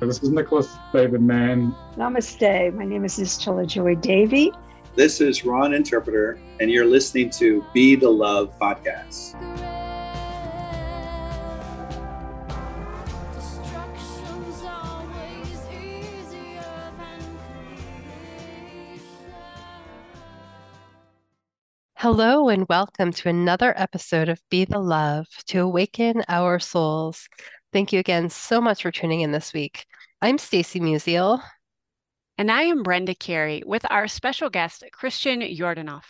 This is Nicholas David Mann. Namaste. My name is Nischala Joy Devi. This is Ron Interpreter, and you're listening to Be the Love podcast. Destruction's always easier than creation. Hello, and welcome to another episode of Be the Love to awaken our souls. Thank you again so much for tuning in this week. I'm Stacy Musial. And I am Brenda Carey with our special guest, Christian Yordanov.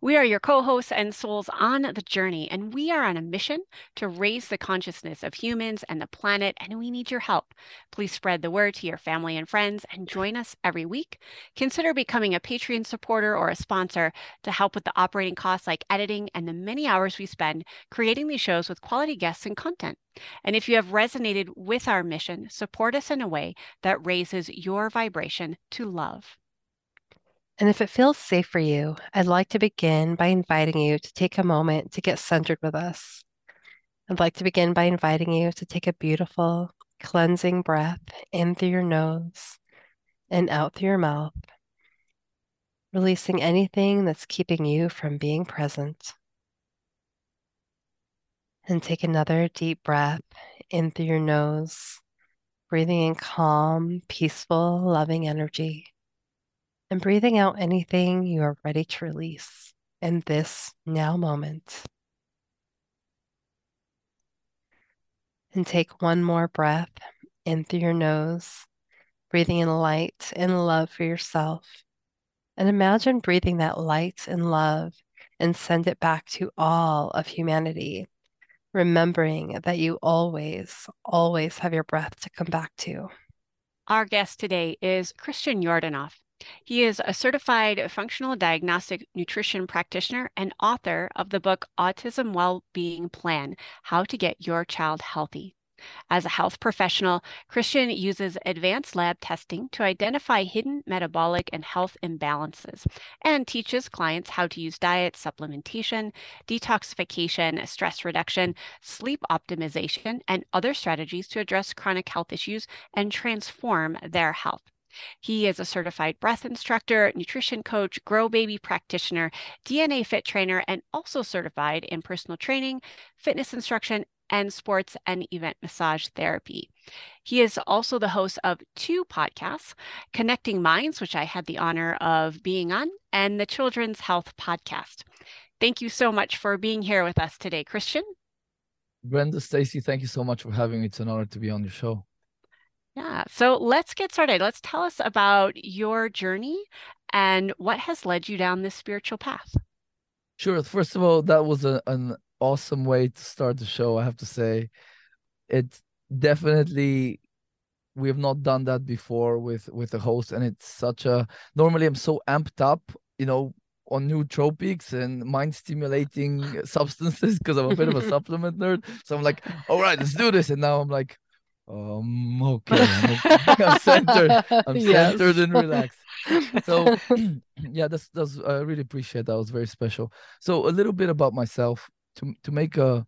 We are your co hosts and souls on the journey, and we are on a mission to raise the consciousness of humans and the planet, and we need your help. Please spread the word to your family and friends and join us every week. Consider becoming a Patreon supporter or a sponsor to help with the operating costs like editing and the many hours we spend creating these shows with quality guests and content. And if you have resonated with our mission, support us in a way that raises your vibration to love. And if it feels safe for you, I'd like to begin by inviting you to take a moment to get centered with us. I'd like to begin by inviting you to take a beautiful, cleansing breath in through your nose and out through your mouth, releasing anything that's keeping you from being present. And take another deep breath in through your nose, breathing in calm, peaceful, loving energy and breathing out anything you are ready to release in this now moment. And take one more breath in through your nose, breathing in light and love for yourself. And imagine breathing that light and love and send it back to all of humanity, remembering that you always, always have your breath to come back to. Our guest today is Christian Yordanov. He is a certified functional diagnostic nutrition practitioner and author of the book Autism Well-Being Plan: How to Get Your Child Healthy. As a health professional, Christian uses advanced lab testing to identify hidden metabolic and health imbalances and teaches clients how to use diet, supplementation, detoxification, stress reduction, sleep optimization, and other strategies to address chronic health issues and transform their health. He is a certified breath instructor, nutrition coach, GrowBaby practitioner, DNAfit trainer, and also certified in personal training, fitness instruction, and sports and event massage therapy. He is also the host of two podcasts Connecting Minds, which I had the honor of being on, and the Children's Health Podcast. Thank you so much for being here with us today, Christian. Brenda, Stacy, thank you so much for having me. It's an honor to be on your show. Yeah. So let's get started. Let's tell us about your journey and what has led you down this spiritual path. Sure. First of all, that was a, an awesome way to start the show. I have to say, it's definitely we have not done that before with with a host, and it's such a. Normally, I'm so amped up, you know, on nootropics and mind stimulating substances because I'm a bit of a supplement nerd. So I'm like, all right, let's do this, and now I'm like, um, okay, I'm, okay. I'm centered. I'm Yes. centered and relaxed. So yeah, that's that's I really appreciate that. It was very special. So a little bit about myself to to make a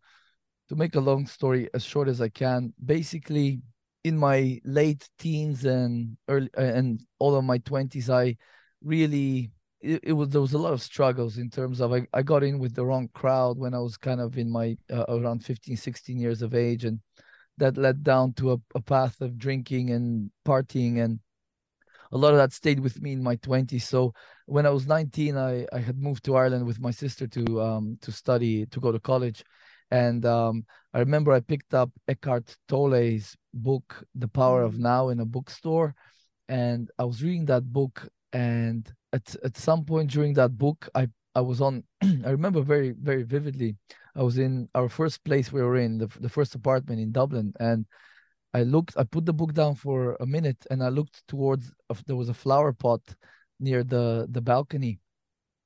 to make a long story as short as I can. Basically, in my late teens and early and all of my twenties, I really it, it was there was a lot of struggles in terms of I, I got in with the wrong crowd when I was kind of in my uh, around 15 16 years of age and that led down to a, a path of drinking and partying and a lot of that stayed with me in my 20s so when i was 19 i i had moved to ireland with my sister to um to study to go to college. And um i remember i picked up eckhart tolle's book the power of now in a bookstore. And i was reading that book and at at some point during that book i i was on i remember very very vividly i was in our first place we were in the, the first apartment in dublin and I looked, I put the book down for a minute and I looked towards, there was a flower pot near the, the balcony.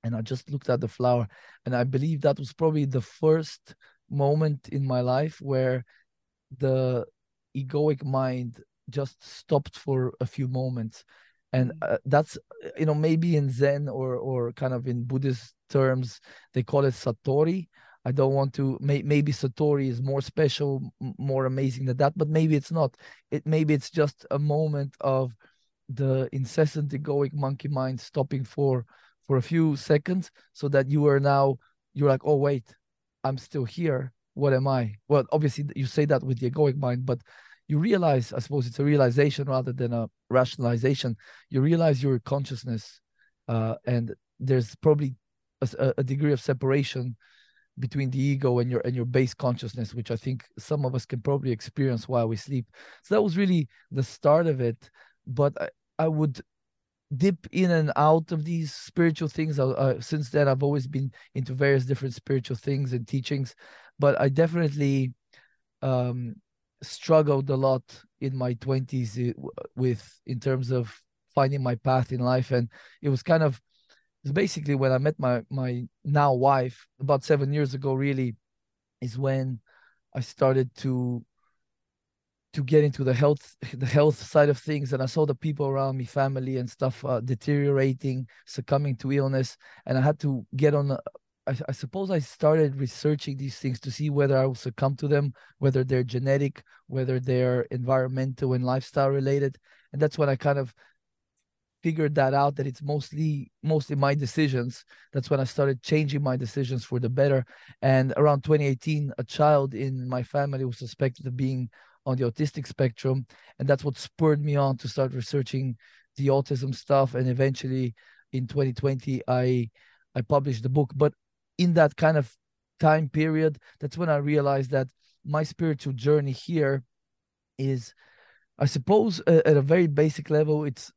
And I just looked at the flower. And I believe that was probably the first moment in my life where the egoic mind just stopped for a few moments. And mm. uh, that's, you know, maybe in Zen or, or kind of in Buddhist terms, they call it Satori I don't want to. May, maybe Satori is more special, more amazing than that, but maybe it's not. It maybe it's just a moment of the incessant egoic monkey mind stopping for for a few seconds, so that you are now you're like, oh wait, I'm still here. What am I? Well, obviously you say that with the egoic mind, but you realize, I suppose it's a realization rather than a rationalization. You realize your consciousness, uh, and there's probably a, a degree of separation between the ego and your and your base consciousness which i think some of us can probably experience while we sleep so that was really the start of it but i, I would dip in and out of these spiritual things uh, since then i've always been into various different spiritual things and teachings but i definitely um, struggled a lot in my 20s uh, with in terms of finding my path in life and it was kind of basically when I met my my now wife about seven years ago. Really, is when I started to to get into the health the health side of things and i saw the people around me family and stuff uh, deteriorating succumbing to illness and i had to get on I, I, suppose i started researching these things to see whether i will succumb to them whether they're genetic whether they're environmental and lifestyle related. And that's when i kind of figured that out that it's mostly mostly my decisions. That's when i started changing my decisions for the better. And around 2018 a child in my family was suspected of being on the autistic spectrum. And that's what spurred me on to start researching the autism stuff. And eventually in 2020 i i published the book. But in that kind of time period that's when i realized that my spiritual journey here is i suppose at a very basic level it's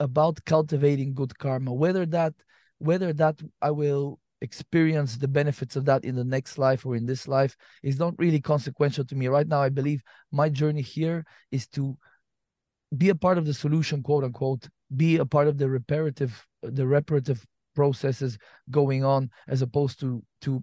about cultivating good karma. Whether that whether that i will experience the benefits of that in the next life or in this life is not really consequential to me. Right now i believe my journey here is to be a part of the solution quote unquote be a part of the reparative the reparative processes going on as opposed to to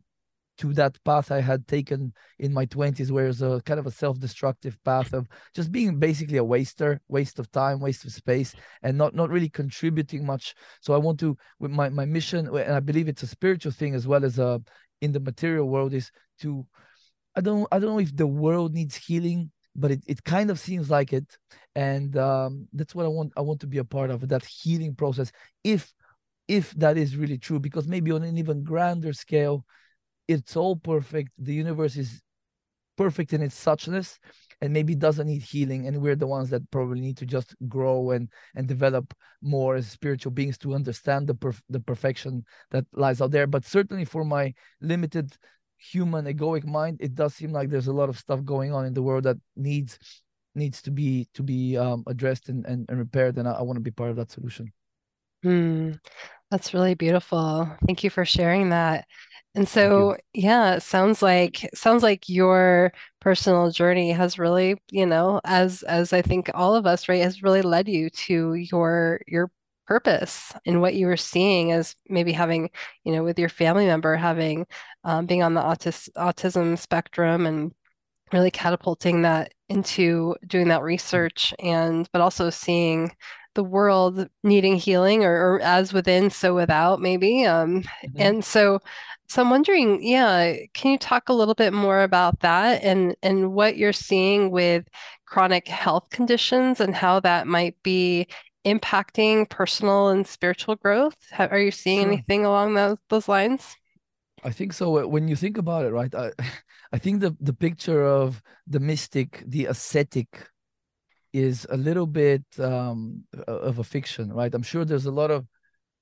to that path I had taken in my 20s, where it's a kind of a self-destructive path of just being basically a waster, waste of time, waste of space, and not not really contributing much. So I want to, with my my mission, and I believe it's a spiritual thing as well as a uh, in the material world, is to I don't I don't know if the world needs healing, but it, it kind of seems like it, and um, that's what I want I want to be a part of that healing process. If if that is really true, because maybe on an even grander scale it's all perfect. The universe is perfect in its suchness and maybe doesn't need healing and we're the ones that probably need to just grow and and develop more as spiritual beings to understand the perf- the perfection that lies out there but certainly for my limited human egoic mind it does seem like there's a lot of stuff going on in the world that needs needs to be to be um, addressed and, and, and repaired and i, I want to be part of that solution Hmm. That's really beautiful. Thank you for sharing that. And so, yeah, it sounds like sounds like your personal journey has really, you know, as as I think all of us, right, has really led you to your your purpose and what you were seeing as maybe having, you know, with your family member having um, being on the autis autism spectrum and really catapulting that into doing that research and but also seeing the world needing healing or, or as within so without maybe um, mm-hmm. and so so I'm wondering, yeah, can you talk a little bit more about that and and what you're seeing with chronic health conditions and how that might be impacting personal and spiritual growth? are you seeing sure. anything along those those lines? I think so. When you think about it, right? I, I think the the picture of the mystic, the ascetic, is a little bit um, of a fiction, right? I'm sure there's a lot of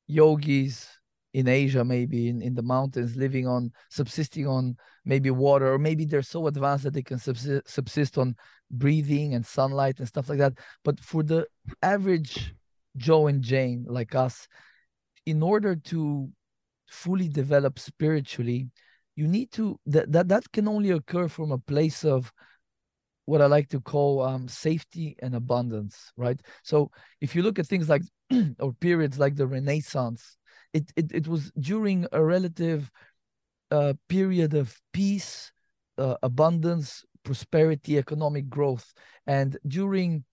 yogis in Asia, maybe in, in the mountains, living on subsisting on maybe water, or maybe they're so advanced that they can subsist, subsist on breathing and sunlight and stuff like that. But for the average Joe and Jane like us, in order to fully develop spiritually, you need to that that, that can only occur from a place of what I like to call um, safety and abundance, right? So if you look at things like or periods like the Renaissance, it it, it was during a relative uh, period of peace, uh, abundance, prosperity, economic growth, and during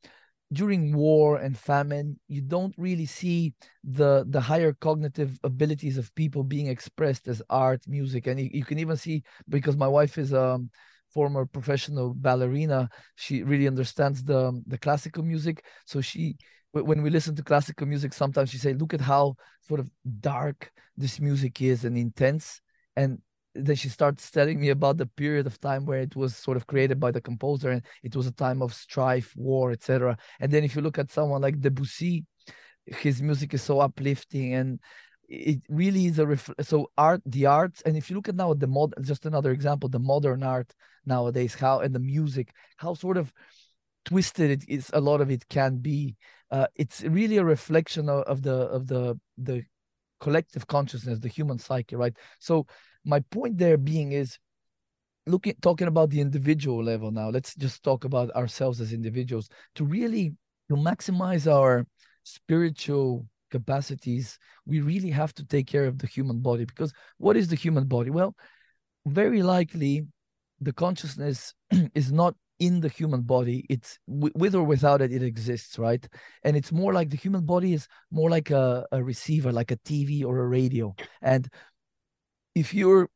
during war and famine you don't really see the the higher cognitive abilities of people being expressed as art music and you, you can even see because my wife is um former professional ballerina she really understands the the classical music. So she when we listen to classical music sometimes she say look at how sort of dark this music is and intense. And then she starts telling me about the period of time where it was sort of created by the composer and it was a time of strife war etc and then if you look at someone like debussy his music is so uplifting and it really is a ref- so art the arts and if you look at now the mod just another example the modern art nowadays how and the music how sort of twisted it is a lot of it can be. Uh, it's really a reflection of, of the of the the collective consciousness the human psyche right? So my point there being is looking talking about the individual level now let's just talk about ourselves as individuals. To really to maximize our spiritual capacities, we really have to take care of the human body because what is the human body? Well, very likely the consciousness is not in the human body. It's with or without it it exists right? And it's more like the human body is more like a, a receiver like a tv or a radio. And if you're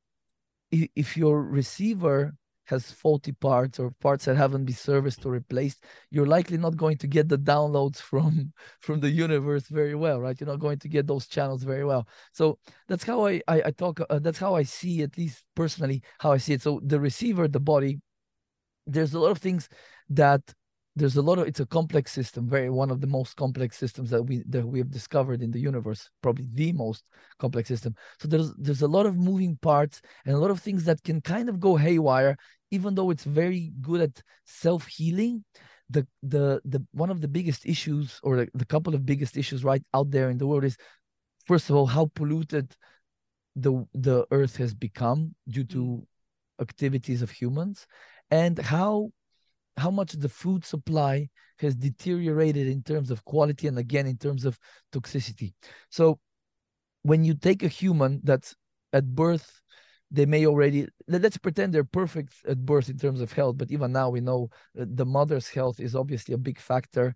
if your receiver has faulty parts or parts that haven't been serviced or replaced you're likely not going to get the downloads from from the universe very well right? You're not going to get those channels very well. So that's how i i, I talk uh, that's how i see at least personally how i see it. So the receiver the body there's a lot of things that there's a lot of it's a complex system very one of the most complex systems that we that we have discovered in the universe probably the most complex system. So there's there's a lot of moving parts and a lot of things that can kind of go haywire even though it's very good at self-healing the the the one of the biggest issues or the, the couple of biggest issues right out there in the world is first of all how polluted the the earth has become due to mm. activities of humans and how how much the food supply has deteriorated in terms of quality and again in terms of toxicity so when you take a human that's at birth they may already let's pretend they're perfect at birth in terms of health but even now we know uh, the mother's health is obviously a big factor.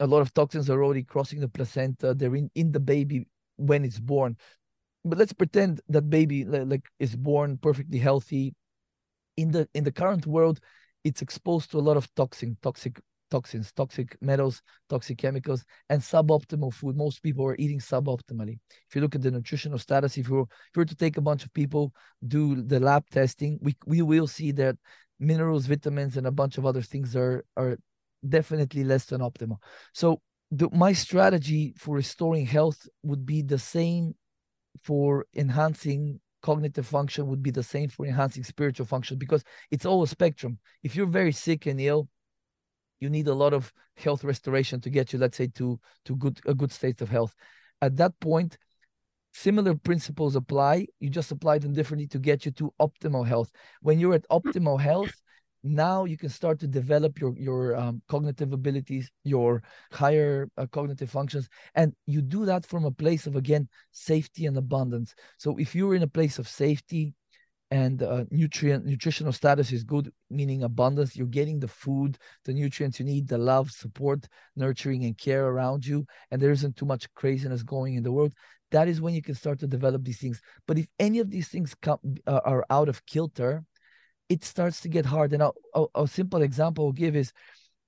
A lot of toxins are already crossing the placenta. They're in, in the baby when it's born. But let's pretend that baby like is born perfectly healthy. In the in the current world it's exposed to a lot of toxin, toxic toxins, toxic metals, toxic chemicals, and suboptimal food. Most people are eating suboptimally. If you look at the nutritional status, if you were, if you were to take a bunch of people, do the lab testing, we we will see that minerals, vitamins, and a bunch of other things are are definitely less than optimal. So the, my strategy for restoring health would be the same for enhancing cognitive function would be the same for enhancing spiritual function because it's all a spectrum. If you're very sick and ill, you need a lot of health restoration to get you, let's say, to to good a good state of health. At that point, similar principles apply. You just apply them differently to get you to optimal health. When you're at optimal health, now you can start to develop your your um, cognitive abilities your higher uh, cognitive functions and you do that from a place of again safety and abundance so if you're in a place of safety and uh, nutrient nutritional status is good meaning abundance. You're getting the food the nutrients you need the love support nurturing and care around you and there isn't too much craziness going in the world. That is when you can start to develop these things. But if any of these things come uh, are out of kilter it starts to get hard. And a, a, simple example I'll give is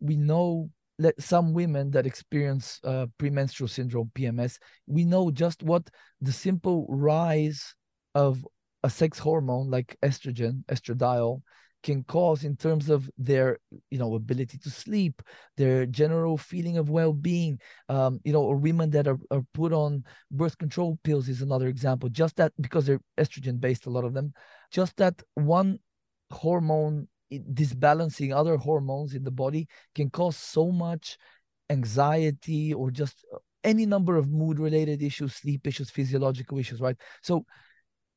we know that some women that experience uh, premenstrual syndrome, PMS, we know just what the simple rise of a sex hormone like estrogen, estradiol, can cause in terms of their you know ability to sleep their general feeling of well-being. Um, you know or women that are, are put on birth control pills is another example. Just that because they're estrogen based a lot of them just that one hormone disbalancing other hormones in the body can cause so much anxiety or just any number of mood related issues sleep issues physiological issues right? So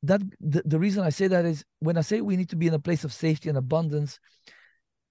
that the, the reason i say that is when i say we need to be in a place of safety and abundance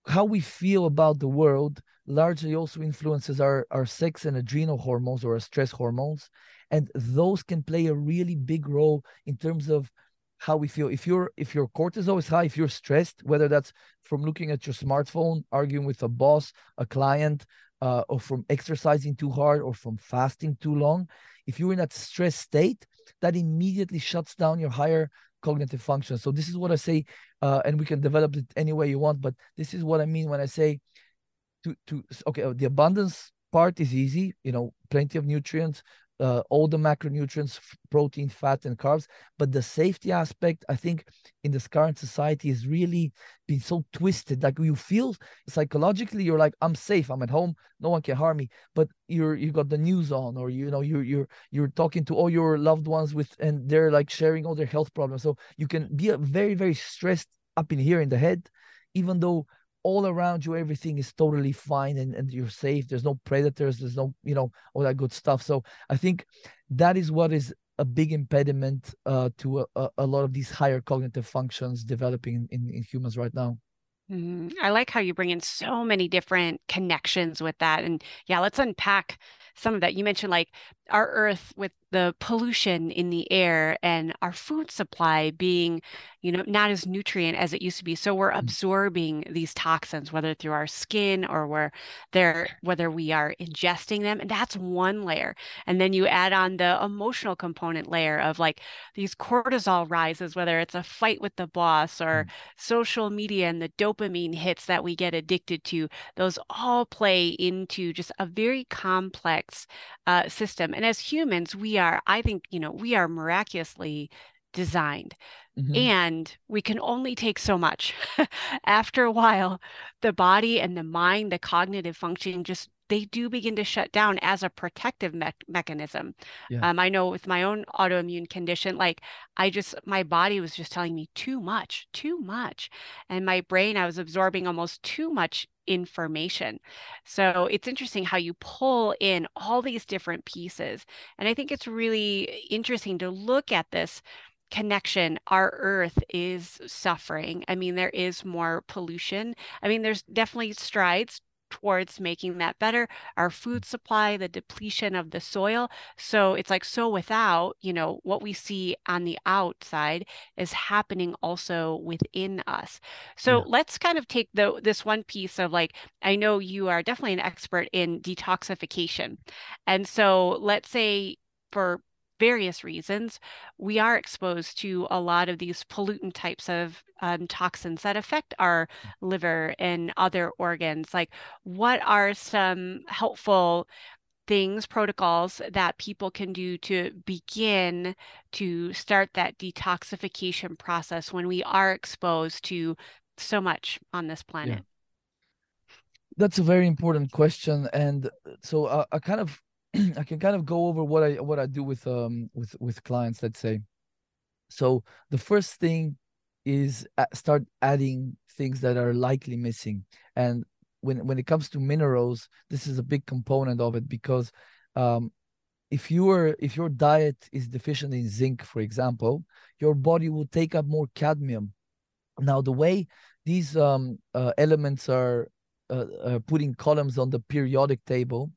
how we feel about the world largely also influences our our sex and adrenal hormones or our stress hormones. And those can play a really big role in terms of how we feel. If your if your cortisol is high if you're stressed whether that's from looking at your smartphone arguing with a boss a client uh, or from exercising too hard or from fasting too long if you're in that stress state that immediately shuts down your higher cognitive function. So this is what i say uh, and we can develop it any way you want but this is what i mean when i say to to okay the abundance part is easy you know plenty of nutrients uh, all the macronutrients, protein, fat, and carbs. But the safety aspect, I think, in this current society has really been so twisted. Like you feel psychologically, you're like, I'm safe, I'm at home, no one can harm me. But you're you got the news on, or you know, you're you're you're talking to all your loved ones with, and they're like sharing all their health problems. So you can be a very very stressed up in here in the head, even though all around you everything is totally fine and, and you're safe there's no predators there's no you know all that good stuff so i think that is what is a big impediment uh, to a, a, lot of these higher cognitive functions developing in, in humans right now mm-hmm. I like how you bring in so many different connections with that. And yeah, let's unpack some of that. You mentioned like our earth with the pollution in the air and our food supply being you know not as nutrient as it used to be so we're mm. absorbing these toxins whether through our skin or where they're whether we are ingesting them and that's one layer and then you add on the emotional component layer of like these cortisol rises whether it's a fight with the boss or mm. social media and the dopamine hits that we get addicted to those all play into just a very complex uh, system and as humans we are, I think, you know, we are miraculously designed mm-hmm. and we can only take so much. After a while, the body and the mind, the cognitive function just they do begin to shut down as a protective me- mechanism. Yeah. Um, I know with my own autoimmune condition, like I just, my body was just telling me too much, too much. And my brain, I was absorbing almost too much information. So it's interesting how you pull in all these different pieces. And I think it's really interesting to look at this connection our earth is suffering i mean there is more pollution i mean there's definitely strides towards making that better our food mm-hmm. supply the depletion of the soil. So it's like so without you know what we see on the outside is happening also within us. So yeah. let's kind of take the this one piece of like i know you are definitely an expert in detoxification. And so let's say for various reasons, we are exposed to a lot of these pollutant types of um, toxins that affect our liver and other organs. Like, what are some helpful things, protocols that people can do to begin to start that detoxification process when we are exposed to so much on this planet? Yeah. That's a very important question. And so uh, I kind of I can kind of go over what I what I do with um with with clients. Let's say, so the first thing is start adding things that are likely missing, and when when it comes to minerals, this is a big component of it because um, if your if your diet is deficient in zinc, for example, your body will take up more cadmium. Now, the way these um, uh, elements are uh, uh, putting columns on the periodic table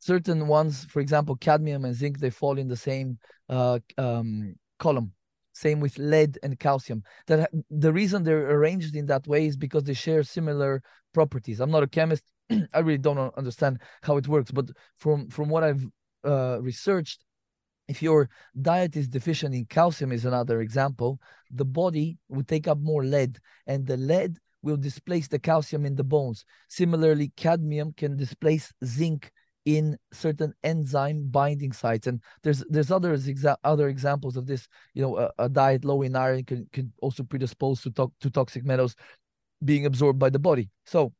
certain ones, for example, cadmium and zinc, they fall in the same uh, um, column. Same with lead and calcium. That the reason they're arranged in that way is because they share similar properties. I'm not a chemist. I really don't understand how it works, but from from what I've uh, researched, if your diet is deficient in calcium, is another example. The body will take up more lead, and the lead will displace the calcium in the bones. Similarly, cadmium can displace zinc in certain enzyme binding sites and there's there's other exa- other examples of this you know a, a, diet low in iron can, can also predispose to to, to toxic metals being absorbed by the body. So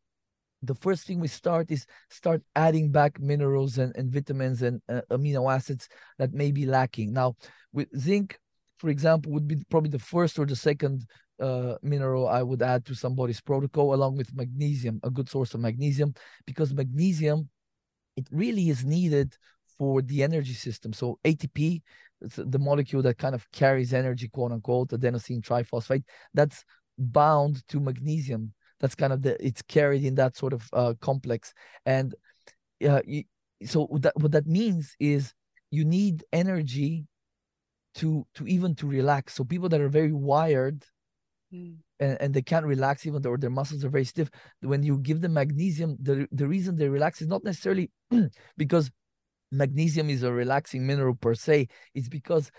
the first thing we start is start adding back minerals and, and vitamins and uh, amino acids that may be lacking. Now, with zinc, for example, would be probably the first or the second uh, mineral I would add to somebody's protocol, along with magnesium, a good source of magnesium, because magnesium, it really is needed for the energy system. So ATP, it's the molecule that kind of carries energy, quote unquote, adenosine triphosphate, that's bound to magnesium that's kind of the it's carried in that sort of uh, complex and uh, you, so that, what that means is you need energy to to even to relax so people that are very wired mm. And, and they can't relax even though their muscles are very stiff. When you give them magnesium the, the reason they relax is not necessarily because magnesium is a relaxing mineral per se. It's because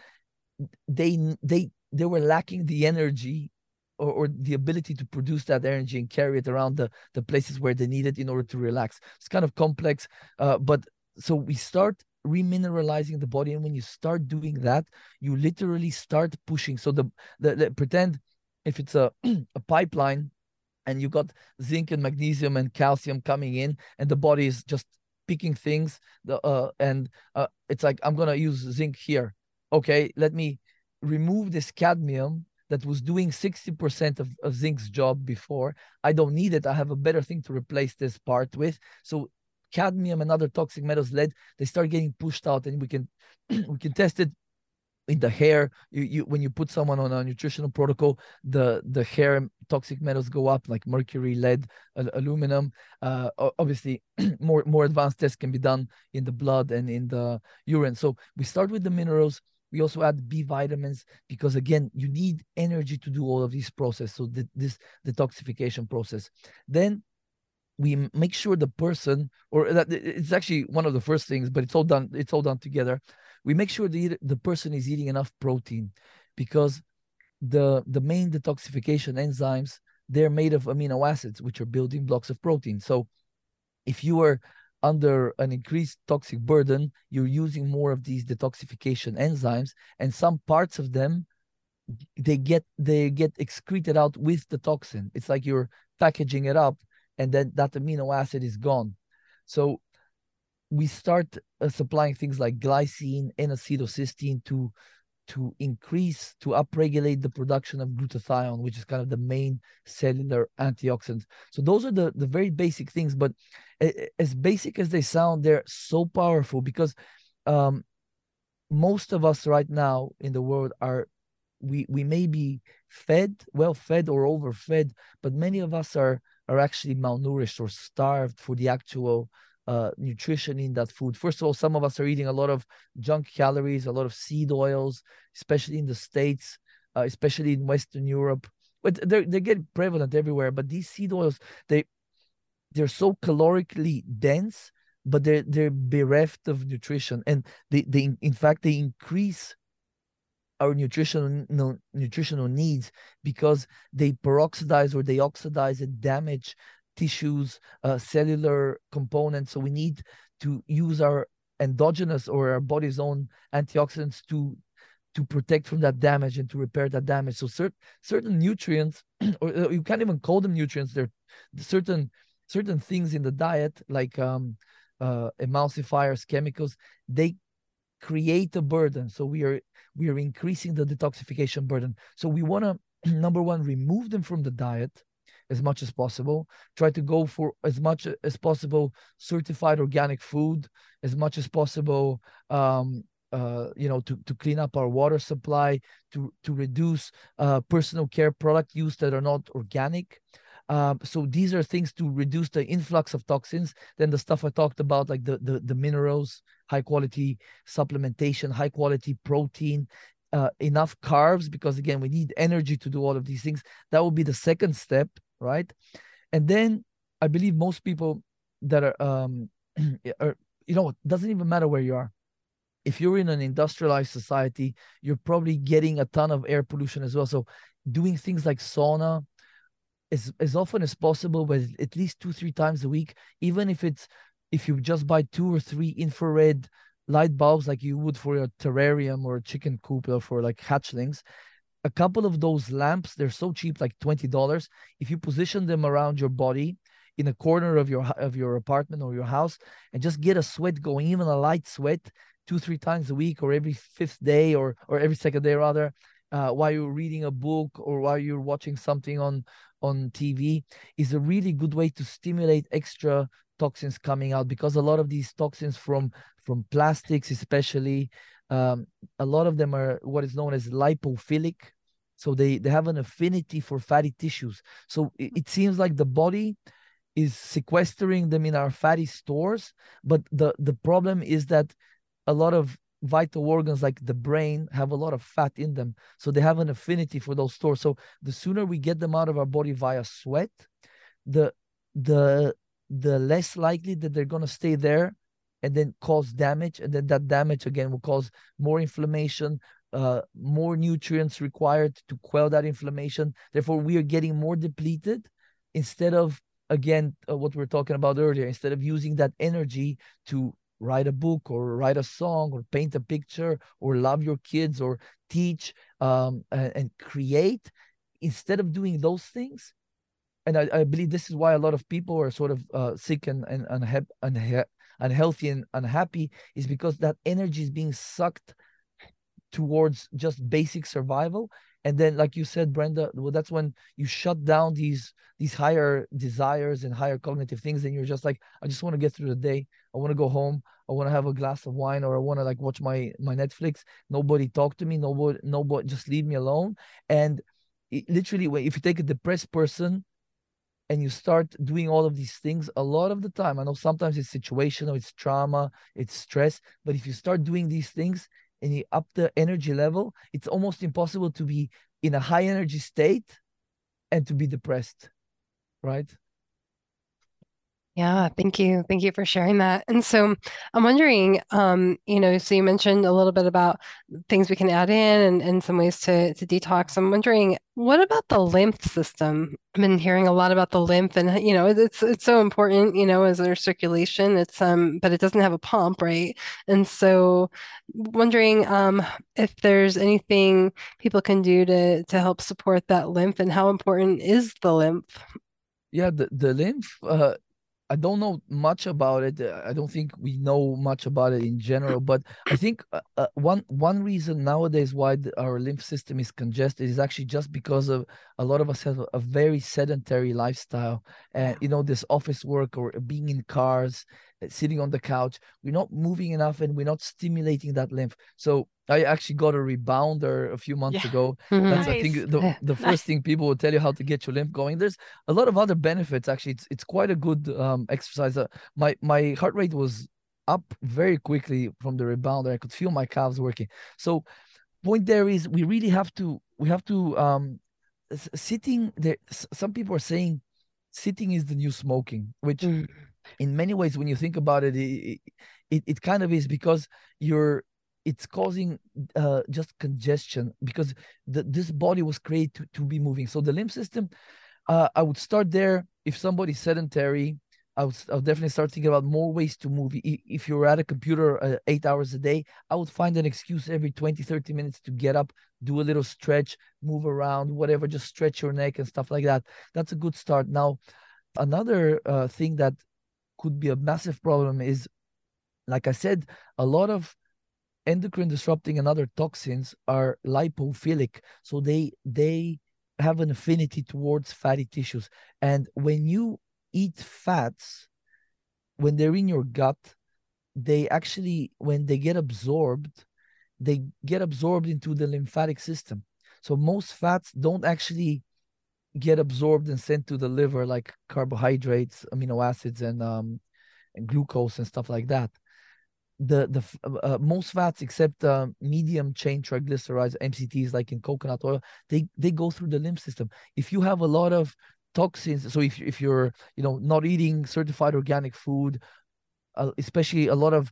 they they they were lacking the energy or, or the ability to produce that energy and carry it around the, the places where they need it in order to relax. It's kind of complex, uh, but so we start remineralizing the body and when you start doing that you literally start pushing. So the, the, the pretend if it's a, a pipeline and you got zinc and magnesium and calcium coming in and the body is just picking things the uh, and uh, it's like i'm gonna use zinc here okay let me remove this cadmium that was doing 60% of, of zinc's job before. I don't need it. I have a better thing to replace this part with. So cadmium and other toxic metals lead, they start getting pushed out and we can we can test it in the hair. You, you when you put someone on a nutritional protocol, the the hair toxic metals go up like mercury, lead, aluminum. Uh, obviously, more more advanced tests can be done in the blood and in the urine. So we start with the minerals we also add B vitamins because again, you need energy to do all of these process. So the, this detoxification process. Then we make sure the person, or that it's actually one of the first things, but it's all done. It's all done together. We make sure the the person is eating enough protein, because the the main detoxification enzymes they're made of amino acids, which are building blocks of protein. So if you are under an increased toxic burden, you're using more of these detoxification enzymes, and some parts of them they get they get excreted out with the toxin. It's like you're packaging it up, and then that amino acid is gone. So we start uh, supplying things like glycine and acetylcysteine to to increase to upregulate the production of glutathione which is kind of the main cellular antioxidant so those are the the very basic things but as basic as they sound they're so powerful because um, most of us right now in the world are we we may be fed well fed or overfed but many of us are are actually malnourished or starved for the actual uh, nutrition in that food. First of all, some of us are eating a lot of junk calories, a lot of seed oils, especially in the States, uh, especially in Western Europe. But they they get prevalent everywhere. But these seed oils, they they're so calorically dense, but they're they're bereft of nutrition, and they they in fact they increase our nutritional nutritional needs because they peroxidize or they oxidize and damage tissues, uh, cellular components. So we need to use our endogenous or our body's own antioxidants to to protect from that damage and to repair that damage. So certain certain nutrients, or uh, you can't even call them nutrients. They're certain certain things in the diet, like um, uh, emulsifiers, chemicals. They create a burden. So we are we are increasing the detoxification burden. So we want to number one remove them from the diet as much as possible. Try to go for as much as possible certified organic food, as much as possible. Um, uh, you know, to, to clean up our water supply, to to reduce uh, personal care product use that are not organic. Um, so these are things to reduce the influx of toxins. Then the stuff I talked about, like the the, the minerals, high quality supplementation, high quality protein, uh, enough carbs, because again we need energy to do all of these things. That will be the second step right? And then I believe most people that are, um, are you know, it doesn't even matter where you are. If you're in an industrialized society, you're probably getting a ton of air pollution as well. So doing things like sauna as, as often as possible, but at least two, three times a week, even if it's if you just buy two or three infrared light bulbs like you would for a terrarium or a chicken coop or for like hatchlings, a couple of those lamps they're so cheap like $20 if you position them around your body in a corner of your of your apartment or your house and just get a sweat going even a light sweat two three times a week or every fifth day or or every second day rather uh, while you're reading a book or while you're watching something on on tv is a really good way to stimulate extra toxins coming out because a lot of these toxins from from plastics especially um, a lot of them are what is known as lipophilic. So they they have an affinity for fatty tissues. So it, it seems like the body is sequestering them in our fatty stores but the the problem is that a lot of vital organs like the brain have a lot of fat in them. So they have an affinity for those stores. So the sooner we get them out of our body via sweat the the the less likely that they're going to stay there and then cause damage. And then that damage again will cause more inflammation uh, more nutrients required to quell that inflammation. Therefore we are getting more depleted instead of again uh, what we are talking about earlier instead of using that energy to write a book or write a song or paint a picture or love your kids or teach um, and, and create instead of doing those things. And I, I, believe this is why a lot of people are sort of uh, sick and, and, and, and unhealthy and unhappy is because that energy is being sucked towards just basic survival. And then like you said brenda well that's when you shut down these these higher desires and higher cognitive things and you're just like i just want to get through the day i want to go home. I want to have a glass of wine or i want to like watch my my netflix. Nobody talk to me. Nobody nobody just leave me alone. And it, literally if you take a depressed person and you start doing all of these things a lot of the time i know sometimes it's situational it's trauma it's stress but if you start doing these things and you up the energy level it's almost impossible to be in a high energy state and to be depressed right yeah, thank you. Thank you for sharing that. And so I'm wondering, um, you know, so you mentioned a little bit about things we can add in and, and some ways to, to detox. I'm wondering, what about the lymph system? I've been hearing a lot about the lymph and, you know, it's it's so important, you know, as our circulation. It's um, but it doesn't have a pump, right? And so wondering um if there's anything people can do to to help support that lymph and how important is the lymph? Yeah, the, the lymph uh I don't know much about it. Uh, I don't think we know much about it in general. But I think uh, uh, one one reason nowadays why the, our lymph system is congested is actually just because of a lot of us have a very sedentary lifestyle, and you know this office work or being in cars, sitting on the couch. We're not moving enough, and we're not stimulating that lymph. So I actually got a rebounder a few months yeah. ago. Mm-hmm. That's nice. I think the, the first nice. thing people will tell you how to get your lymph going. There's a lot of other benefits actually. It's it's quite a good um, exercise. Uh, my my heart rate was up very quickly from the rebounder. I could feel my calves working. So point there is we really have to we have to um sitting there some people are saying sitting is the new smoking which mm. in many ways when you think about it it, it, it kind of is because you're it's causing uh, just congestion because the, this body was created to, to be moving. So the lymph system, uh, I would start there. If somebody's sedentary, I would, I would definitely start thinking about more ways to move. If you're at a computer uh, eight hours a day, I would find an excuse every 20, 30 minutes to get up, do a little stretch, move around, whatever, just stretch your neck and stuff like that. That's a good start. Now, another uh, thing that could be a massive problem is, like I said, a lot of endocrine disrupting and other toxins are lipophilic. So they they have an affinity towards fatty tissues. And when you eat fats when they're in your gut they actually when they get absorbed they get absorbed into the lymphatic system. So most fats don't actually get absorbed and sent to the liver like carbohydrates amino acids and um and glucose and stuff like that the the uh, uh, most fats except uh, medium chain triglycerides MCTs like in coconut oil they they go through the lymph system if you have a lot of toxins so if if you're you know not eating certified organic food uh, especially a lot of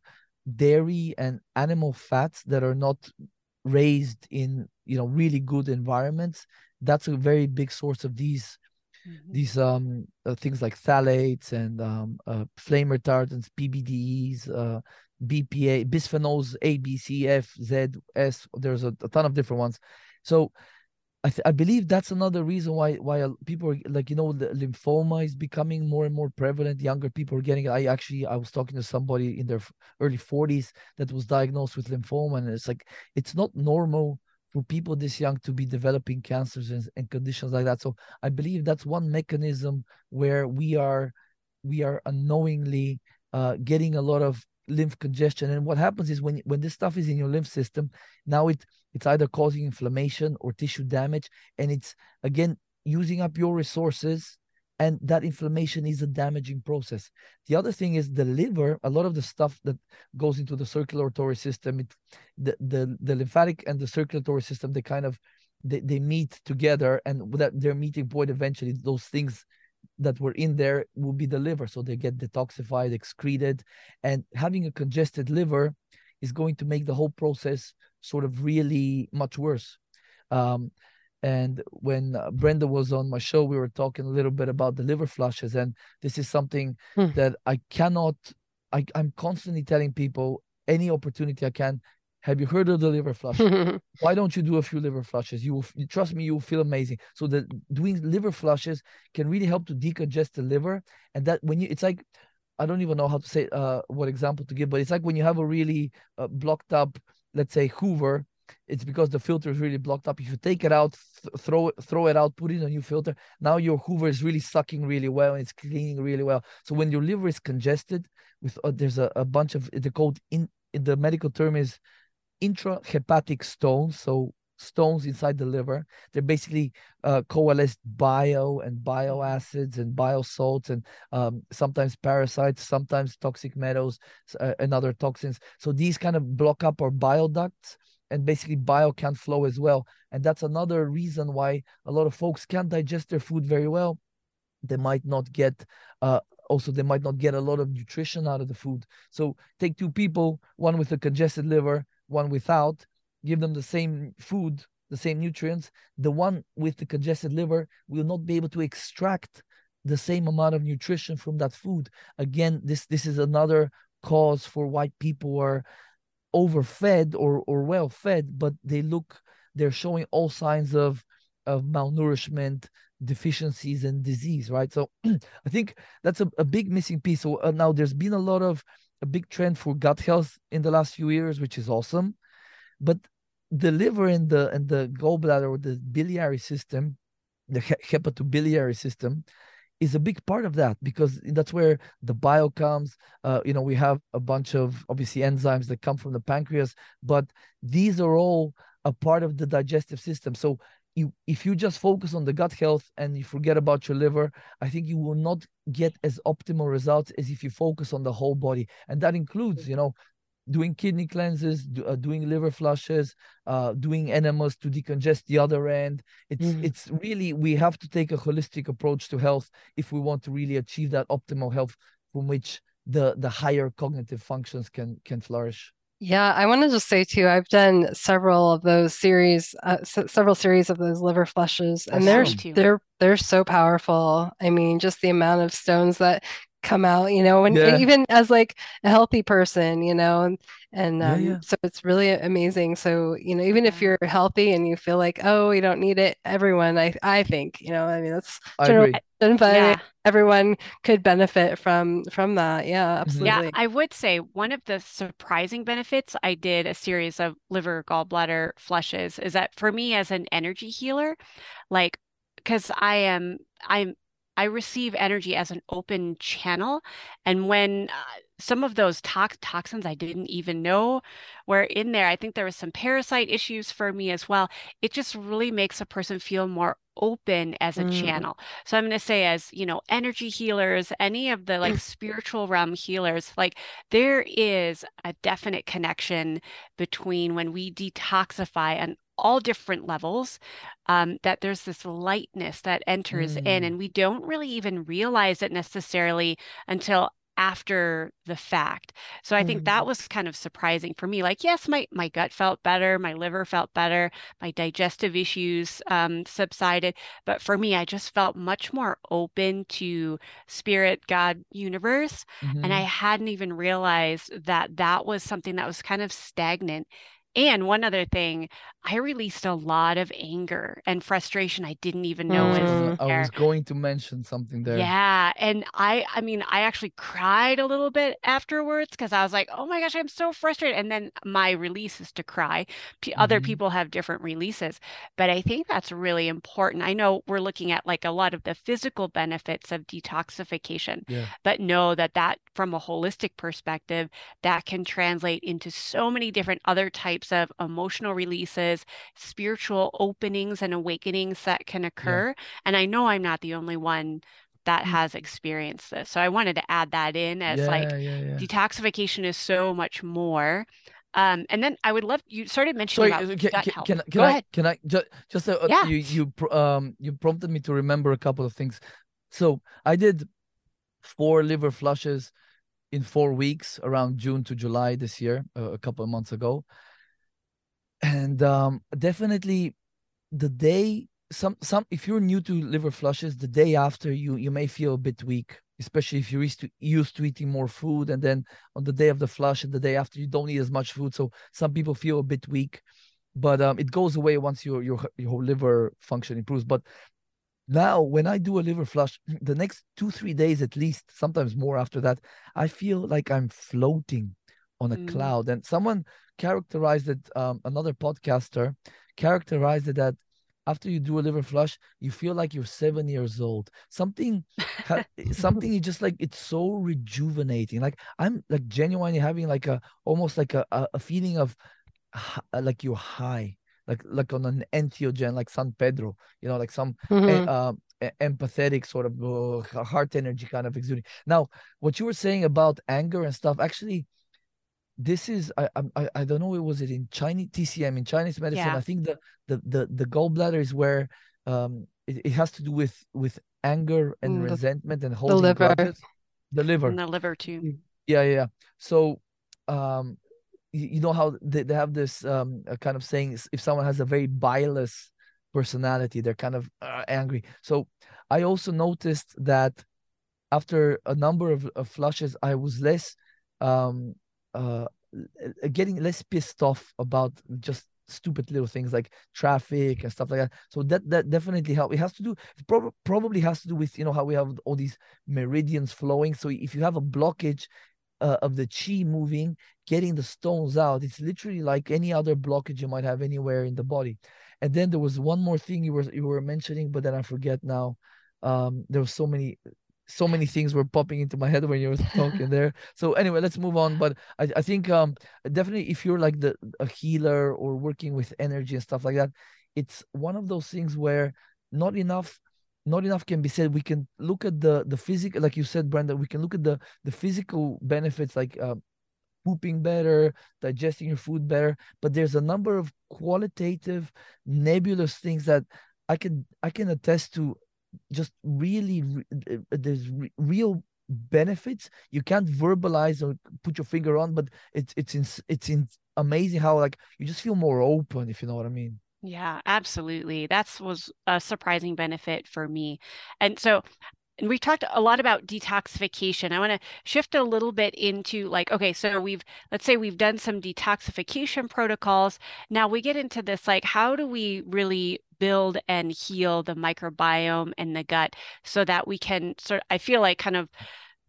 dairy and animal fats that are not raised in you know really good environments that's a very big source of these mm-hmm. these um uh, things like phthalates and um uh, flame retardants PBDEs uh BPA, bisphenols A, B, C, F, Z, S. There's a, a ton of different ones. So I, th- I believe that's another reason why why people are like you know lymphoma is becoming more and more prevalent. Younger people are getting. I actually I was talking to somebody in their early 40s that was diagnosed with lymphoma, and it's like it's not normal for people this young to be developing cancers and, and conditions like that. So I believe that's one mechanism where we are we are unknowingly uh, getting a lot of lymph congestion. And what happens is when when this stuff is in your lymph system now it it's either causing inflammation or tissue damage. And it's again using up your resources and that inflammation is a damaging process. The other thing is the liver a lot of the stuff that goes into the circulatory system it the the, the lymphatic and the circulatory system they kind of they, they meet together and that their meeting point eventually those things that were in there will be the liver. So they get detoxified, excreted, and having a congested liver is going to make the whole process sort of really much worse. Um, and when uh, Brenda was on my show, we were talking a little bit about the liver flushes, and this is something hmm. that I cannot. I, I'm constantly telling people any opportunity I can have you heard of the liver flush? Why don't you do a few liver flushes? You will trust me, you will feel amazing. So the doing liver flushes can really help to decongest the liver, and that when you, it's like, I don't even know how to say uh, what example to give, but it's like when you have a really uh, blocked up, let's say Hoover, it's because the filter is really blocked up. If you take it out, th- throw it, throw it out, put in a new filter. Now your Hoover is really sucking really well and it's cleaning really well. So when your liver is congested, with uh, there's a, a bunch of the called in the medical term is intrahepatic stones, so stones inside the liver. They're basically uh, coalesced bio and bile acids and bile salts and um, sometimes parasites, sometimes toxic metals uh, and other toxins. So these kind of block up our bile ducts and basically bile can't flow as well. And that's another reason why a lot of folks can't digest their food very well. They might not get uh, also they might not get a lot of nutrition out of the food. So take two people, one with a congested liver, one without, give them the same food, the same nutrients, the one with the congested liver will not be able to extract the same amount of nutrition from that food. Again, this this is another cause for why people are overfed or or well fed, but they look they're showing all signs of of malnourishment, deficiencies, and disease. Right. So I think that's a, a big missing piece. So uh, now there's been a lot of a big trend for gut health in the last few years, which is awesome. But the liver and the and the gallbladder or the biliary system, the hepatobiliary system, is a big part of that because that's where the bile comes. Uh, you know, we have a bunch of obviously enzymes that come from the pancreas, but these are all a part of the digestive system. So you if you just focus on the gut health and you forget about your liver i think you will not get as optimal results as if you focus on the whole body. And that includes you know doing kidney cleanses do, uh, doing liver flushes uh, doing enemas to decongest the other end. It's mm-hmm. it's really we have to take a holistic approach to health if we want to really achieve that optimal health from which the the higher cognitive functions can can flourish yeah, I want to just say too, I've done several of those series, uh, s- several series of those liver flushes, and they're they're they're so powerful. I mean, just the amount of stones that come out, you know, and Yeah. even as like a healthy person, you know, and and um, yeah. so it's really amazing. So, you know, even if you're healthy and you feel like, oh, you don't need it, everyone, I I think, you know, I mean, that's I general but Yeah. everyone could benefit from from that. Yeah, Absolutely. Yeah. I would say one of the surprising benefits, I did a series of liver gallbladder flushes, is that for me as an energy healer, like, because I am, I'm, I receive energy as an open channel. And when uh, some of those tox toxins I didn't even know were in there, I think there was some parasite issues for me as well. It just really makes a person feel more open as a Mm. channel. So I'm going to say, as you know, energy healers, any of the like spiritual realm healers, like there is a definite connection between when we detoxify on all different levels, um, that there's this lightness that enters in, Mm. and we don't really even realize it necessarily until after the fact. So I think that was kind of surprising for me. Like, yes, my my gut felt better, my liver felt better, my digestive issues um, subsided, but for me, I just felt much more open to spirit, God, universe, and I Mhm. hadn't even realized that that was something that was kind of stagnant And one other thing, I released a lot of anger and frustration I didn't even know was Mm. I was going to mention something there. Yeah, and I I mean, I actually cried a little bit afterwards because I was like, "Oh my gosh, I'm so frustrated." And then my release is to cry. P other Mhm. people have different releases, but I think that's really important. I know we're looking at like a lot of the physical benefits of detoxification, Yeah. but know that that from a holistic perspective, that can translate into so many different other types of emotional releases, spiritual openings and awakenings that can occur. And I know I'm not the only one that Mm. has experienced this. So I wanted to add that in as like Yeah, yeah, yeah. detoxification is so much more. Um, and then I would love you started mentioning Sorry, about can, gut can, health. can, Go I ahead. can I just just uh, uh, Yeah. you you um you prompted me to remember a couple of things. So I did four liver flushes in four weeks around June to July this year, uh, a couple of months ago, and um definitely the day some some if you're new to liver flushes, the day after you you may feel a bit weak, especially if you're used to used to eating more food, and then on the day of the flush and the day after you don't eat as much food. So some people feel a bit weak, but um, it goes away once your your your liver function improves. But now when I do a liver flush, the next two three days at least, sometimes more after that, I feel like I'm floating on a Mm. cloud. And someone characterized it, um, another podcaster characterized it that after you do a liver flush, you feel like you're seven years old. Something, something is just like it's so rejuvenating. Like I'm like genuinely having like a almost like a a, feeling of like you're high, like like on an entheogen, like San Pedro, you know, like some e- Mhm. uh, e- empathetic sort of uh, heart energy kind of exuding. Now, what you were saying about anger and stuff, actually, this is I I I don't know. It was it in Chinese TCM in Chinese medicine? Yeah. I think the the the the gallbladder is where um it, it has to do with with anger and Mm, the- resentment and holding the liver. grudges. The liver. And the liver too. Yeah, yeah. yeah. So, um, you, you know how they, they have this um kind of saying if someone has a very bilious personality, they're kind of uh, angry. So, I also noticed that after a number of, of flushes, I was less um uh l- getting less pissed off about just stupid little things like traffic and stuff like that. So that that definitely help. It has to do it prob- probably has to do with you know how we have all these meridians flowing. So if you have a blockage uh, of the chi moving, getting the stones out, it's literally like any other blockage you might have anywhere in the body. And then there was one more thing you were you were mentioning, but then I forget now. Um, there were so many so many things were popping into my head when you were talking there. So anyway, let's move on. But I, I think um definitely if you're like the a healer or working with energy and stuff like that, it's one of those things where not enough not enough can be said. We can look at the the physical, like you said, Brenda. We can look at the the physical benefits, like uh, pooping better, digesting your food better. But there's a number of qualitative, nebulous things that I can I can attest to. Just really, re- uh, uh, there's re- real benefits you can't verbalize or put your finger on, but it's it's in, it's in amazing how like you just feel more open, if you know what I mean. Yeah, absolutely. That's was a surprising benefit for me. And so and we've talked a lot about detoxification. I want to shift a little bit into like, okay, so we've, let's say we've done some detoxification protocols. Now we get into this, like, how do we really build and heal the microbiome and the gut so that we can sort I feel like kind of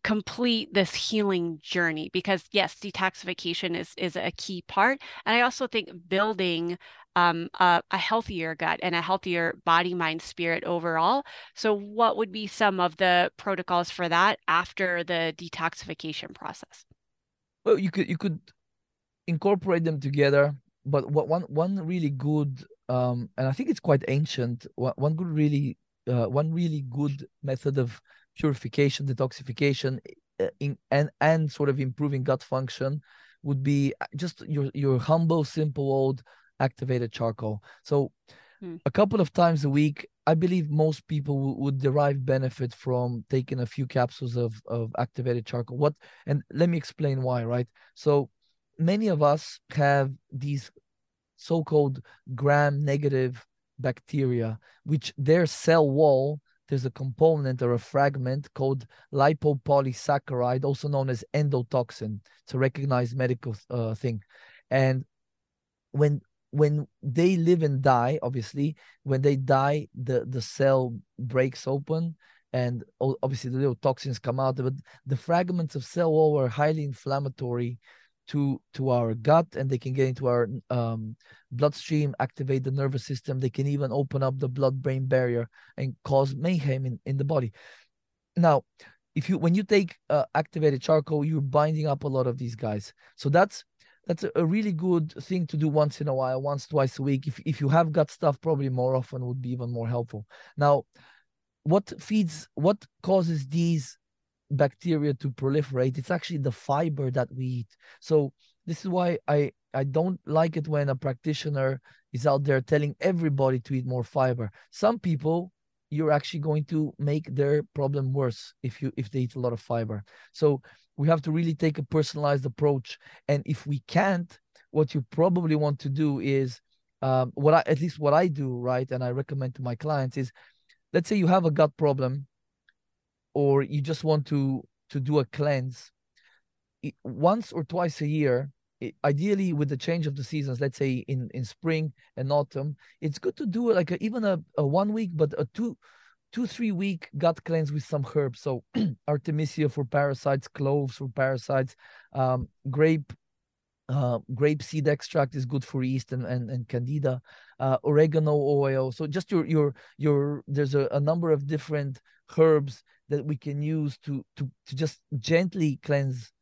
complete this healing journey because yes detoxification is is a key part. And i also think building um, a, a healthier gut and a healthier body mind spirit overall. So what would be some of the protocols for that after the detoxification process? Well, you could you could incorporate them together, but what one one really good um and I think it's quite ancient, one, one good really uh, one really good method of purification, detoxification uh, in and and sort of improving gut function would be uh, just your your humble simple old activated charcoal. So Hmm. a couple of times a week, I believe most people w- would derive benefit from taking a few capsules of of activated charcoal. What and let me explain why, right? So many of us have these so-called gram negative bacteria, which their cell wall, there's a component or a fragment called lipopolysaccharide, also known as endotoxin. It's a recognized medical uh, thing. And when when they live and die obviously when they die the the cell breaks open and obviously the little toxins come out but the fragments of cell wall are highly inflammatory to to our gut and they can get into our um, bloodstream activate the nervous system. They can even open up the blood brain barrier and cause mayhem in, in the body. Now if you when you take uh, activated charcoal you're binding up a lot of these guys. So that's that's a, really good thing to do once in a while once twice a week. If, if you have gut stuff probably more often would be even more helpful. Now what feeds what causes these bacteria to proliferate it's actually the fiber that we eat. So this is why i i don't like it when a practitioner is out there telling everybody to eat more fiber. Some people you're actually going to make their problem worse if you if they eat a lot of fiber. So we have to really take a personalized approach. And if we can't what you probably want to do is um, what I, at least what I do, right, and I recommend to my clients is, let's say you have a gut problem, or you just want to to do a cleanse, once or twice a year, ideally with the change of the seasons, let's say in in spring and autumn, it's good to do like a, even a, a one week, but a two two three week gut cleanse with some herbs. So artemisia for parasites cloves for parasites um, grape uh, grape seed extract is good for yeast and, and, and candida uh, oregano oil so just your your your there's a, a, number of different herbs that we can use to to to just gently cleanse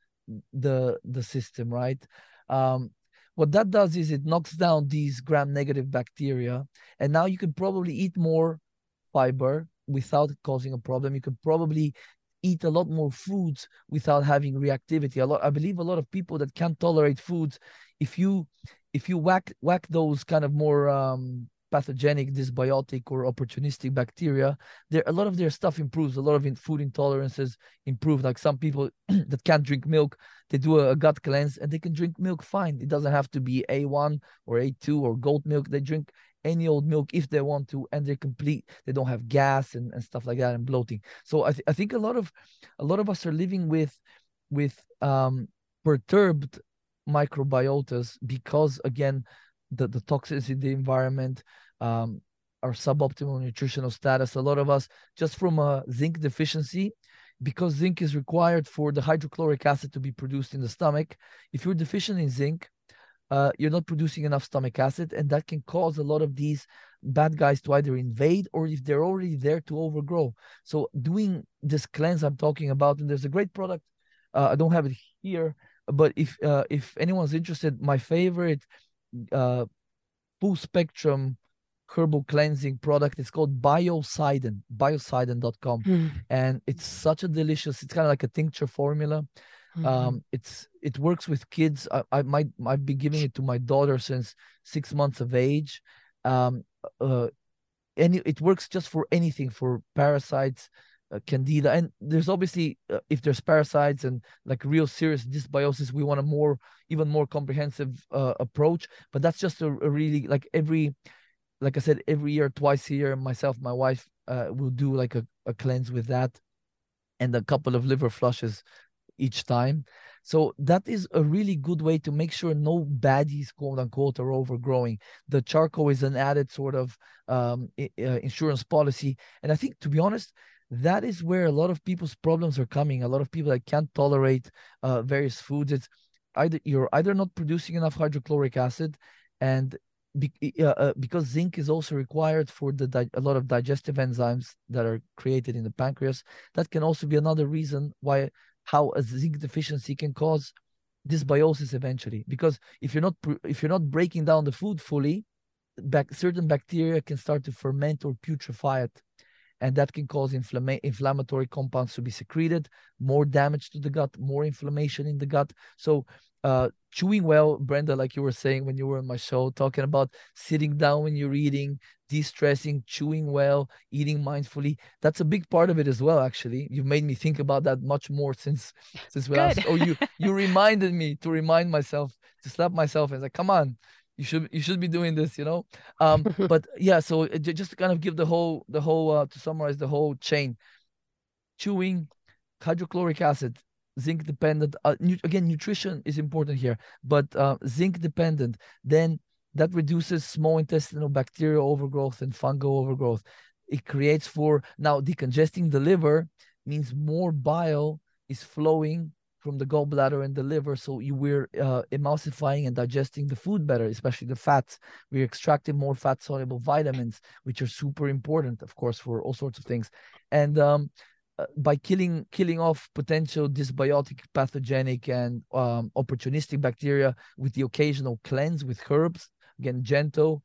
the the system right um, what that does is it knocks down these gram negative bacteria and now you can probably eat more fiber without causing a problem. You could probably eat a lot more foods without having reactivity. A lot, I believe, a lot of people that can't tolerate foods, if you if you whack whack those kind of more um, pathogenic, dysbiotic, or opportunistic bacteria, there a lot of their stuff improves. A lot of food intolerances improve. Like some people that can't drink milk, they do a, a, gut cleanse and they can drink milk fine. It doesn't have to be A1 or A2 or goat milk. They drink any old milk if they want to and they're complete they don't have gas and, and stuff like that and bloating. So I, th- I think a lot of a lot of us are living with with um perturbed microbiotas because again the the toxins in the environment um our suboptimal nutritional status. A lot of us just from a zinc deficiency because zinc is required for the hydrochloric acid to be produced in the stomach if you're deficient in zinc uh, you're not producing enough stomach acid, and that can cause a lot of these bad guys to either invade or if they're already there to overgrow. So doing this cleanse I'm talking about, and there's a great product. Uh, I don't have it here, but if uh, if anyone's interested, my favorite uh, full spectrum herbal cleansing product is called Biocidin, biocidin.com. Mm. And it's such a delicious, it's kind of like a tincture formula. Mm-hmm. Um, it's it works with kids. I, I might I've been giving it to my daughter since six months of age. Um, uh, any it works just for anything for parasites, uh, candida, and there's obviously uh, if there's parasites and like real serious dysbiosis, we want a more even more comprehensive uh, approach. But that's just a, a, really like every, like I said, every year, twice a year, myself, my wife uh, will do like a, a cleanse with that, and a couple of liver flushes each time. So that is a really good way to make sure no baddies, quote unquote, are overgrowing. The charcoal is an added sort of um, uh, insurance policy. And I think, to be honest, that is where a lot of people's problems are coming. A lot of people that can't tolerate uh, various foods. It's either you're either not producing enough hydrochloric acid, and be, uh, uh, because zinc is also required for the a lot of digestive enzymes that are created in the pancreas. That can also be another reason why how a zinc deficiency can cause dysbiosis eventually. Because if you're not if you're not breaking down the food fully back, certain bacteria can start to ferment or putrefy it and that can cause inflama- inflammatory compounds to be secreted more damage to the gut more inflammation in the gut so uh, chewing well, Brenda, like you were saying when you were on my show, talking about sitting down when you're eating, de-stressing, chewing well, eating mindfully. That's a big part of it as well. Actually, you've made me think about that much more since since we last. Oh, you you reminded me to remind myself to slap myself and say, "Come on, you should you should be doing this." You know. Um, but yeah, so just to kind of give the whole the whole uh, to summarize the whole chain, chewing, hydrochloric acid, zinc dependent uh, nu- again nutrition is important here but uh, zinc dependent then that reduces small intestinal bacterial overgrowth and fungal overgrowth. It creates for now decongesting the liver means more bile is flowing from the gallbladder and the liver. So you we're uh, emulsifying and digesting the food better, especially the fats. We're extracting more fat soluble vitamins, which are super important, of course, for all sorts of things. And um, uh, by killing killing off potential dysbiotic, pathogenic, and um, opportunistic bacteria with the occasional cleanse with herbs, again, gentle,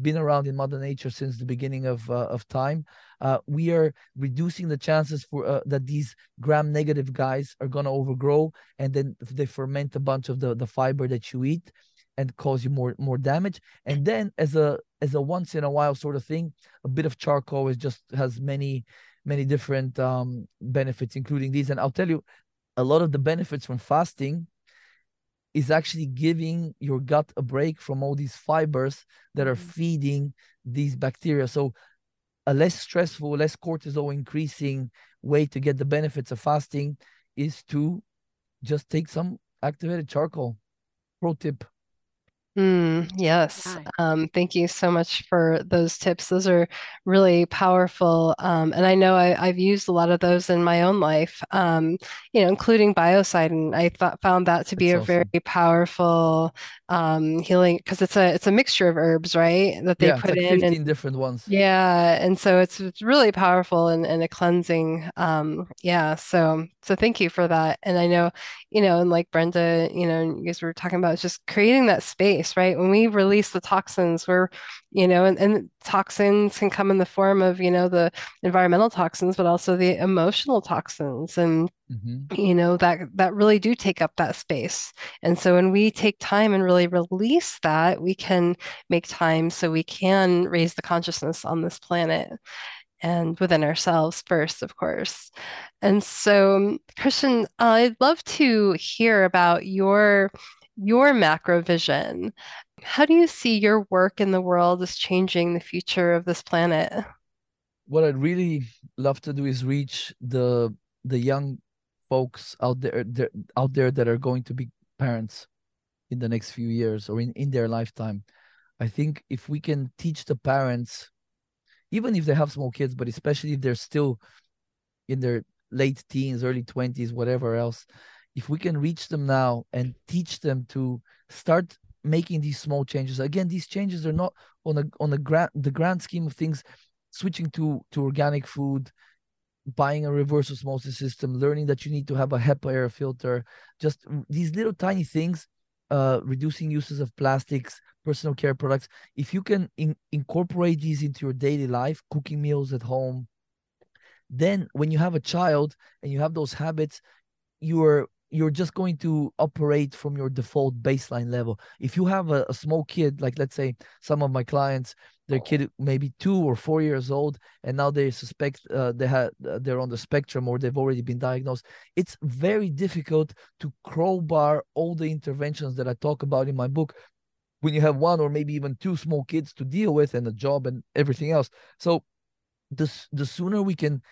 been around in Mother Nature since the beginning of uh, of time. Uh, we are reducing the chances for uh, that these gram-negative guys are going to overgrow, and then they ferment a bunch of the the fiber that you eat, and cause you more more damage. And then as a as a once in a while sort of thing, a bit of charcoal is just has many many different um, benefits, including these. And I'll tell you, a lot of the benefits from fasting is actually giving your gut a break from all these fibers that are mm-hmm. feeding these bacteria. So a less stressful, less cortisol increasing way to get the benefits of fasting is to just take some activated charcoal. Pro tip. Mm, yes. Um, thank you so much for those tips. Those are really powerful. Um, and I know I, I've used a lot of those in my own life, um, you know, including Biocidin. I thought found that to be That's a very powerful um, healing because it's a it's a mixture of herbs, right? That they Yeah, put like in and different ones. yeah, and so it's it's really powerful and, and a cleansing. Um, yeah, so so thank you for that. And I know, you know, and like Brenda, you know, you guys were talking about, just creating that space, right? When we release the toxins, we're, you know, and, and toxins can come in the form of, you know, the environmental toxins, but also the emotional toxins. And hmm you know that that really do take up that space and so when we take time and really release that we can make time so we can raise the consciousness on this planet and within ourselves first of course and so christian i'd love to hear about your your macro vision how do you see your work in the world as changing the future of this planet What I'd really love to do is reach the the young folks out there, there out there that are going to be parents in the next few years or in, in their lifetime. I think if we can teach the parents, even if they have small kids, but especially if they're still in their late teens, early 20s, whatever else, if we can reach them now and teach them to start making these small changes. Again, these changes are not on a on a grand the grand scheme of things, switching to to organic food, buying a reverse osmosis system, learning that you need to have a HEPA air filter, just these little tiny things, uh, reducing uses of plastics, personal care products. If you can in- incorporate these into your daily life, cooking meals at home, then when you have a child and you have those habits, you're you're just going to operate from your default baseline level. If you have a, a small kid, like let's say some of my clients, their kid maybe two or four years old, and now they suspect uh, they had uh, they're on the spectrum or they've already been diagnosed. It's very difficult to crowbar all the interventions that I talk about in my book when you have one or maybe even two small kids to deal with and a job and everything else. So the the sooner we can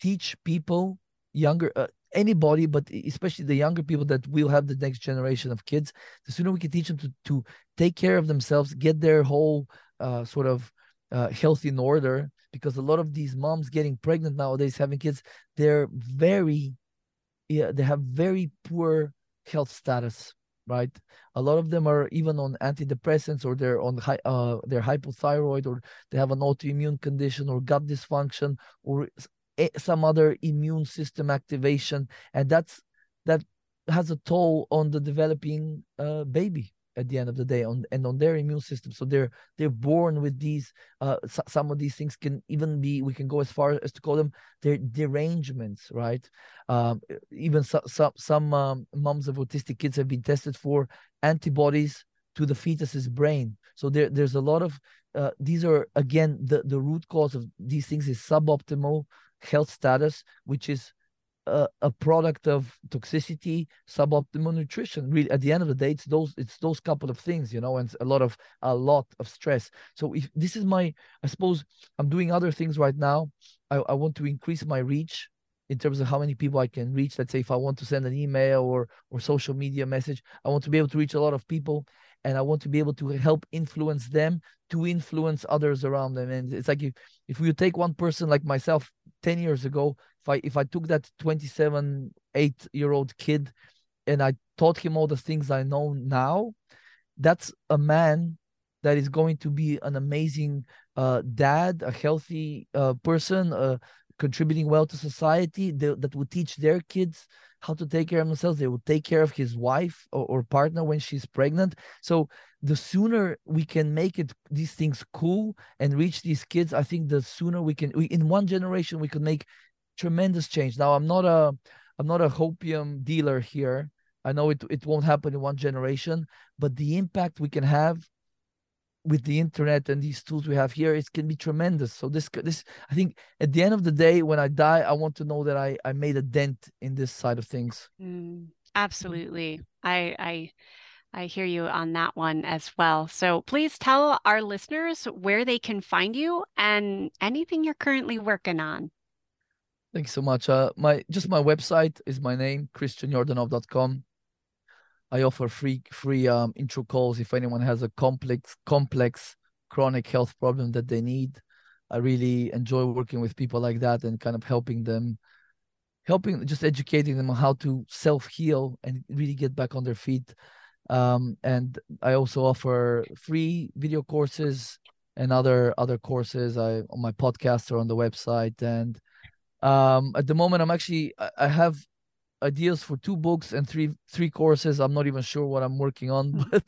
teach people younger uh, anybody but especially the younger people that will have the next generation of kids the sooner we can teach them to, to take care of themselves get their whole uh, sort of uh, health in order because a lot of these moms getting pregnant nowadays having kids they're very yeah they have very poor health status right? A lot of them are even on antidepressants or they're on high uh they're hypothyroid or they have an autoimmune condition or gut dysfunction or some other immune system activation and that's that has a toll on the developing uh, baby at the end of the day on and on their immune system. So they're they're born with these uh some of these things can even be we can go as far as to call them their derangements right? Um even so, some some um, moms of autistic kids have been tested for antibodies to the fetus's brain. So there there's a lot of uh, these are again the the root cause of these things is suboptimal health status which is a, a product of toxicity, suboptimal nutrition. Really, at the end of the day, it's those it's those couple of things, you know, and a lot of a lot of stress. So if this is my, I suppose I'm doing other things right now. I, I want to increase my reach in terms of how many people I can reach. Let's say if I want to send an email or or social media message, I want to be able to reach a lot of people. and I want to be able to help influence them to influence others around them. And it's like if, if we take one person like myself 10 years ago, if I if I took that 27, 8 year old kid and I taught him all the things I know now, that's a man that is going to be an amazing uh, dad, a healthy uh, person, uh, contributing well to society they, that will teach their kids how to take care of themselves. They will take care of his wife or, or, partner when she's pregnant. So the sooner we can make it these things cool and reach these kids, I think the sooner we can. We, in one generation we could make tremendous change. Now I'm not a I'm not a hopium dealer here. I know it it won't happen in one generation, but the impact we can have with the internet and these tools we have here it can be tremendous so this this i think at the end of the day when i die i want to know that i i made a dent in this side of things mm, absolutely i i I hear you on that one as well. So please tell our listeners where they can find you and anything you're currently working on. Thanks so much. Uh, my just my website is my name, christianyordanov.com. I offer free free um, intro calls if anyone has a complex complex chronic health problem that they need. I really enjoy working with people like that and kind of helping them, helping just educating them on how to self heal and really get back on their feet. Um, and I also offer free video courses and other other courses. I on my podcast or on the website. And um, at the moment, I'm actually I have ideas for two books and three three courses. I'm not even sure what I'm working on, but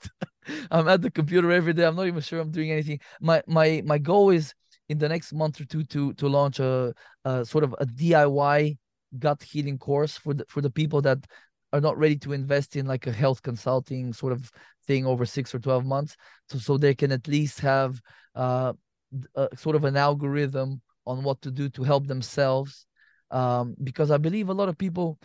I'm at the computer every day. I'm not even sure I'm doing anything. My my my goal is in the next month or two to to launch a, a sort of a DIY gut healing course for the for the people that are not ready to invest in like a health consulting sort of thing over six or 12 months so so they can at least have uh, a, sort of an algorithm on what to do to help themselves. Um, because i believe a lot of people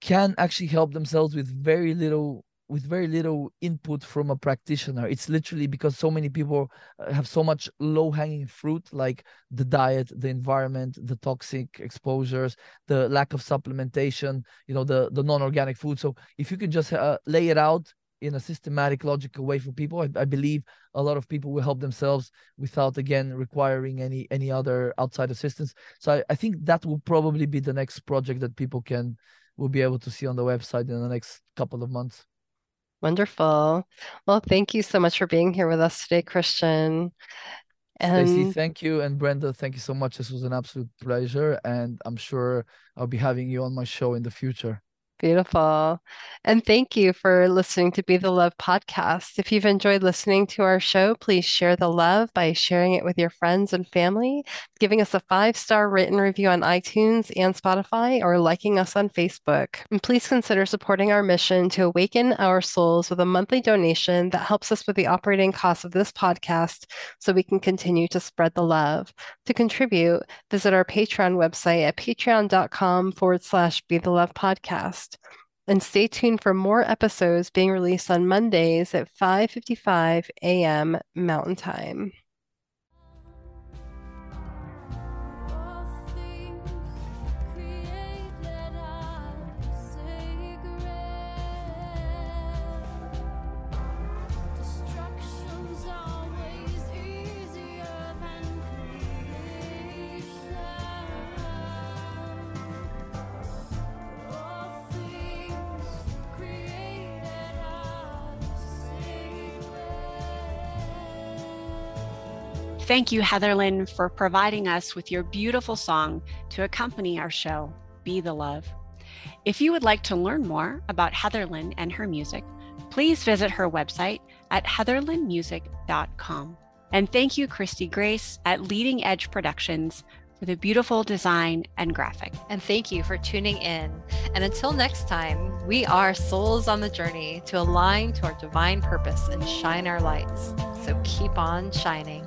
can actually help themselves with very little with very little input from a practitioner. It's literally because so many people uh, have so much low hanging fruit like the diet the environment the toxic exposures the lack of supplementation you know the the non-organic food. So if you can just uh, lay it out in a systematic logical way for people I, I, believe a lot of people will help themselves without again requiring any any other outside assistance. So I, I think that will probably be the next project that people can we'll be able to see on the website in the next couple of months. Wonderful. Well, thank you so much for being here with us today, Christian. And Stacy, thank you. And Brenda, thank you so much. This was an absolute pleasure. And I'm sure I'll be having you on my show in the future. Beautiful. And thank you for listening to Be the Love podcast. If you've enjoyed listening to our show, please share the love by sharing it with your friends and family, giving us a five star written review on iTunes and Spotify, or liking us on Facebook. And please consider supporting our mission to awaken our souls with a monthly donation that helps us with the operating costs of this podcast so we can continue to spread the love. To contribute, visit our Patreon website at patreon.com forward slash Be the Love podcast And stay tuned for more episodes being released on Mondays at 5:55 a.m. Mountain Time. Thank you, Heatherlyn, for providing us with your beautiful song to accompany our show, Be the Love. If you would like to learn more about Heatherlyn and her music, please visit her website at heatherlynmusic.com. And thank you, Christy Grace at Leading Edge Productions for the beautiful design and graphic. And thank you for tuning in. And until next time, we are souls on the journey to align to our divine purpose and shine our lights. So keep on shining.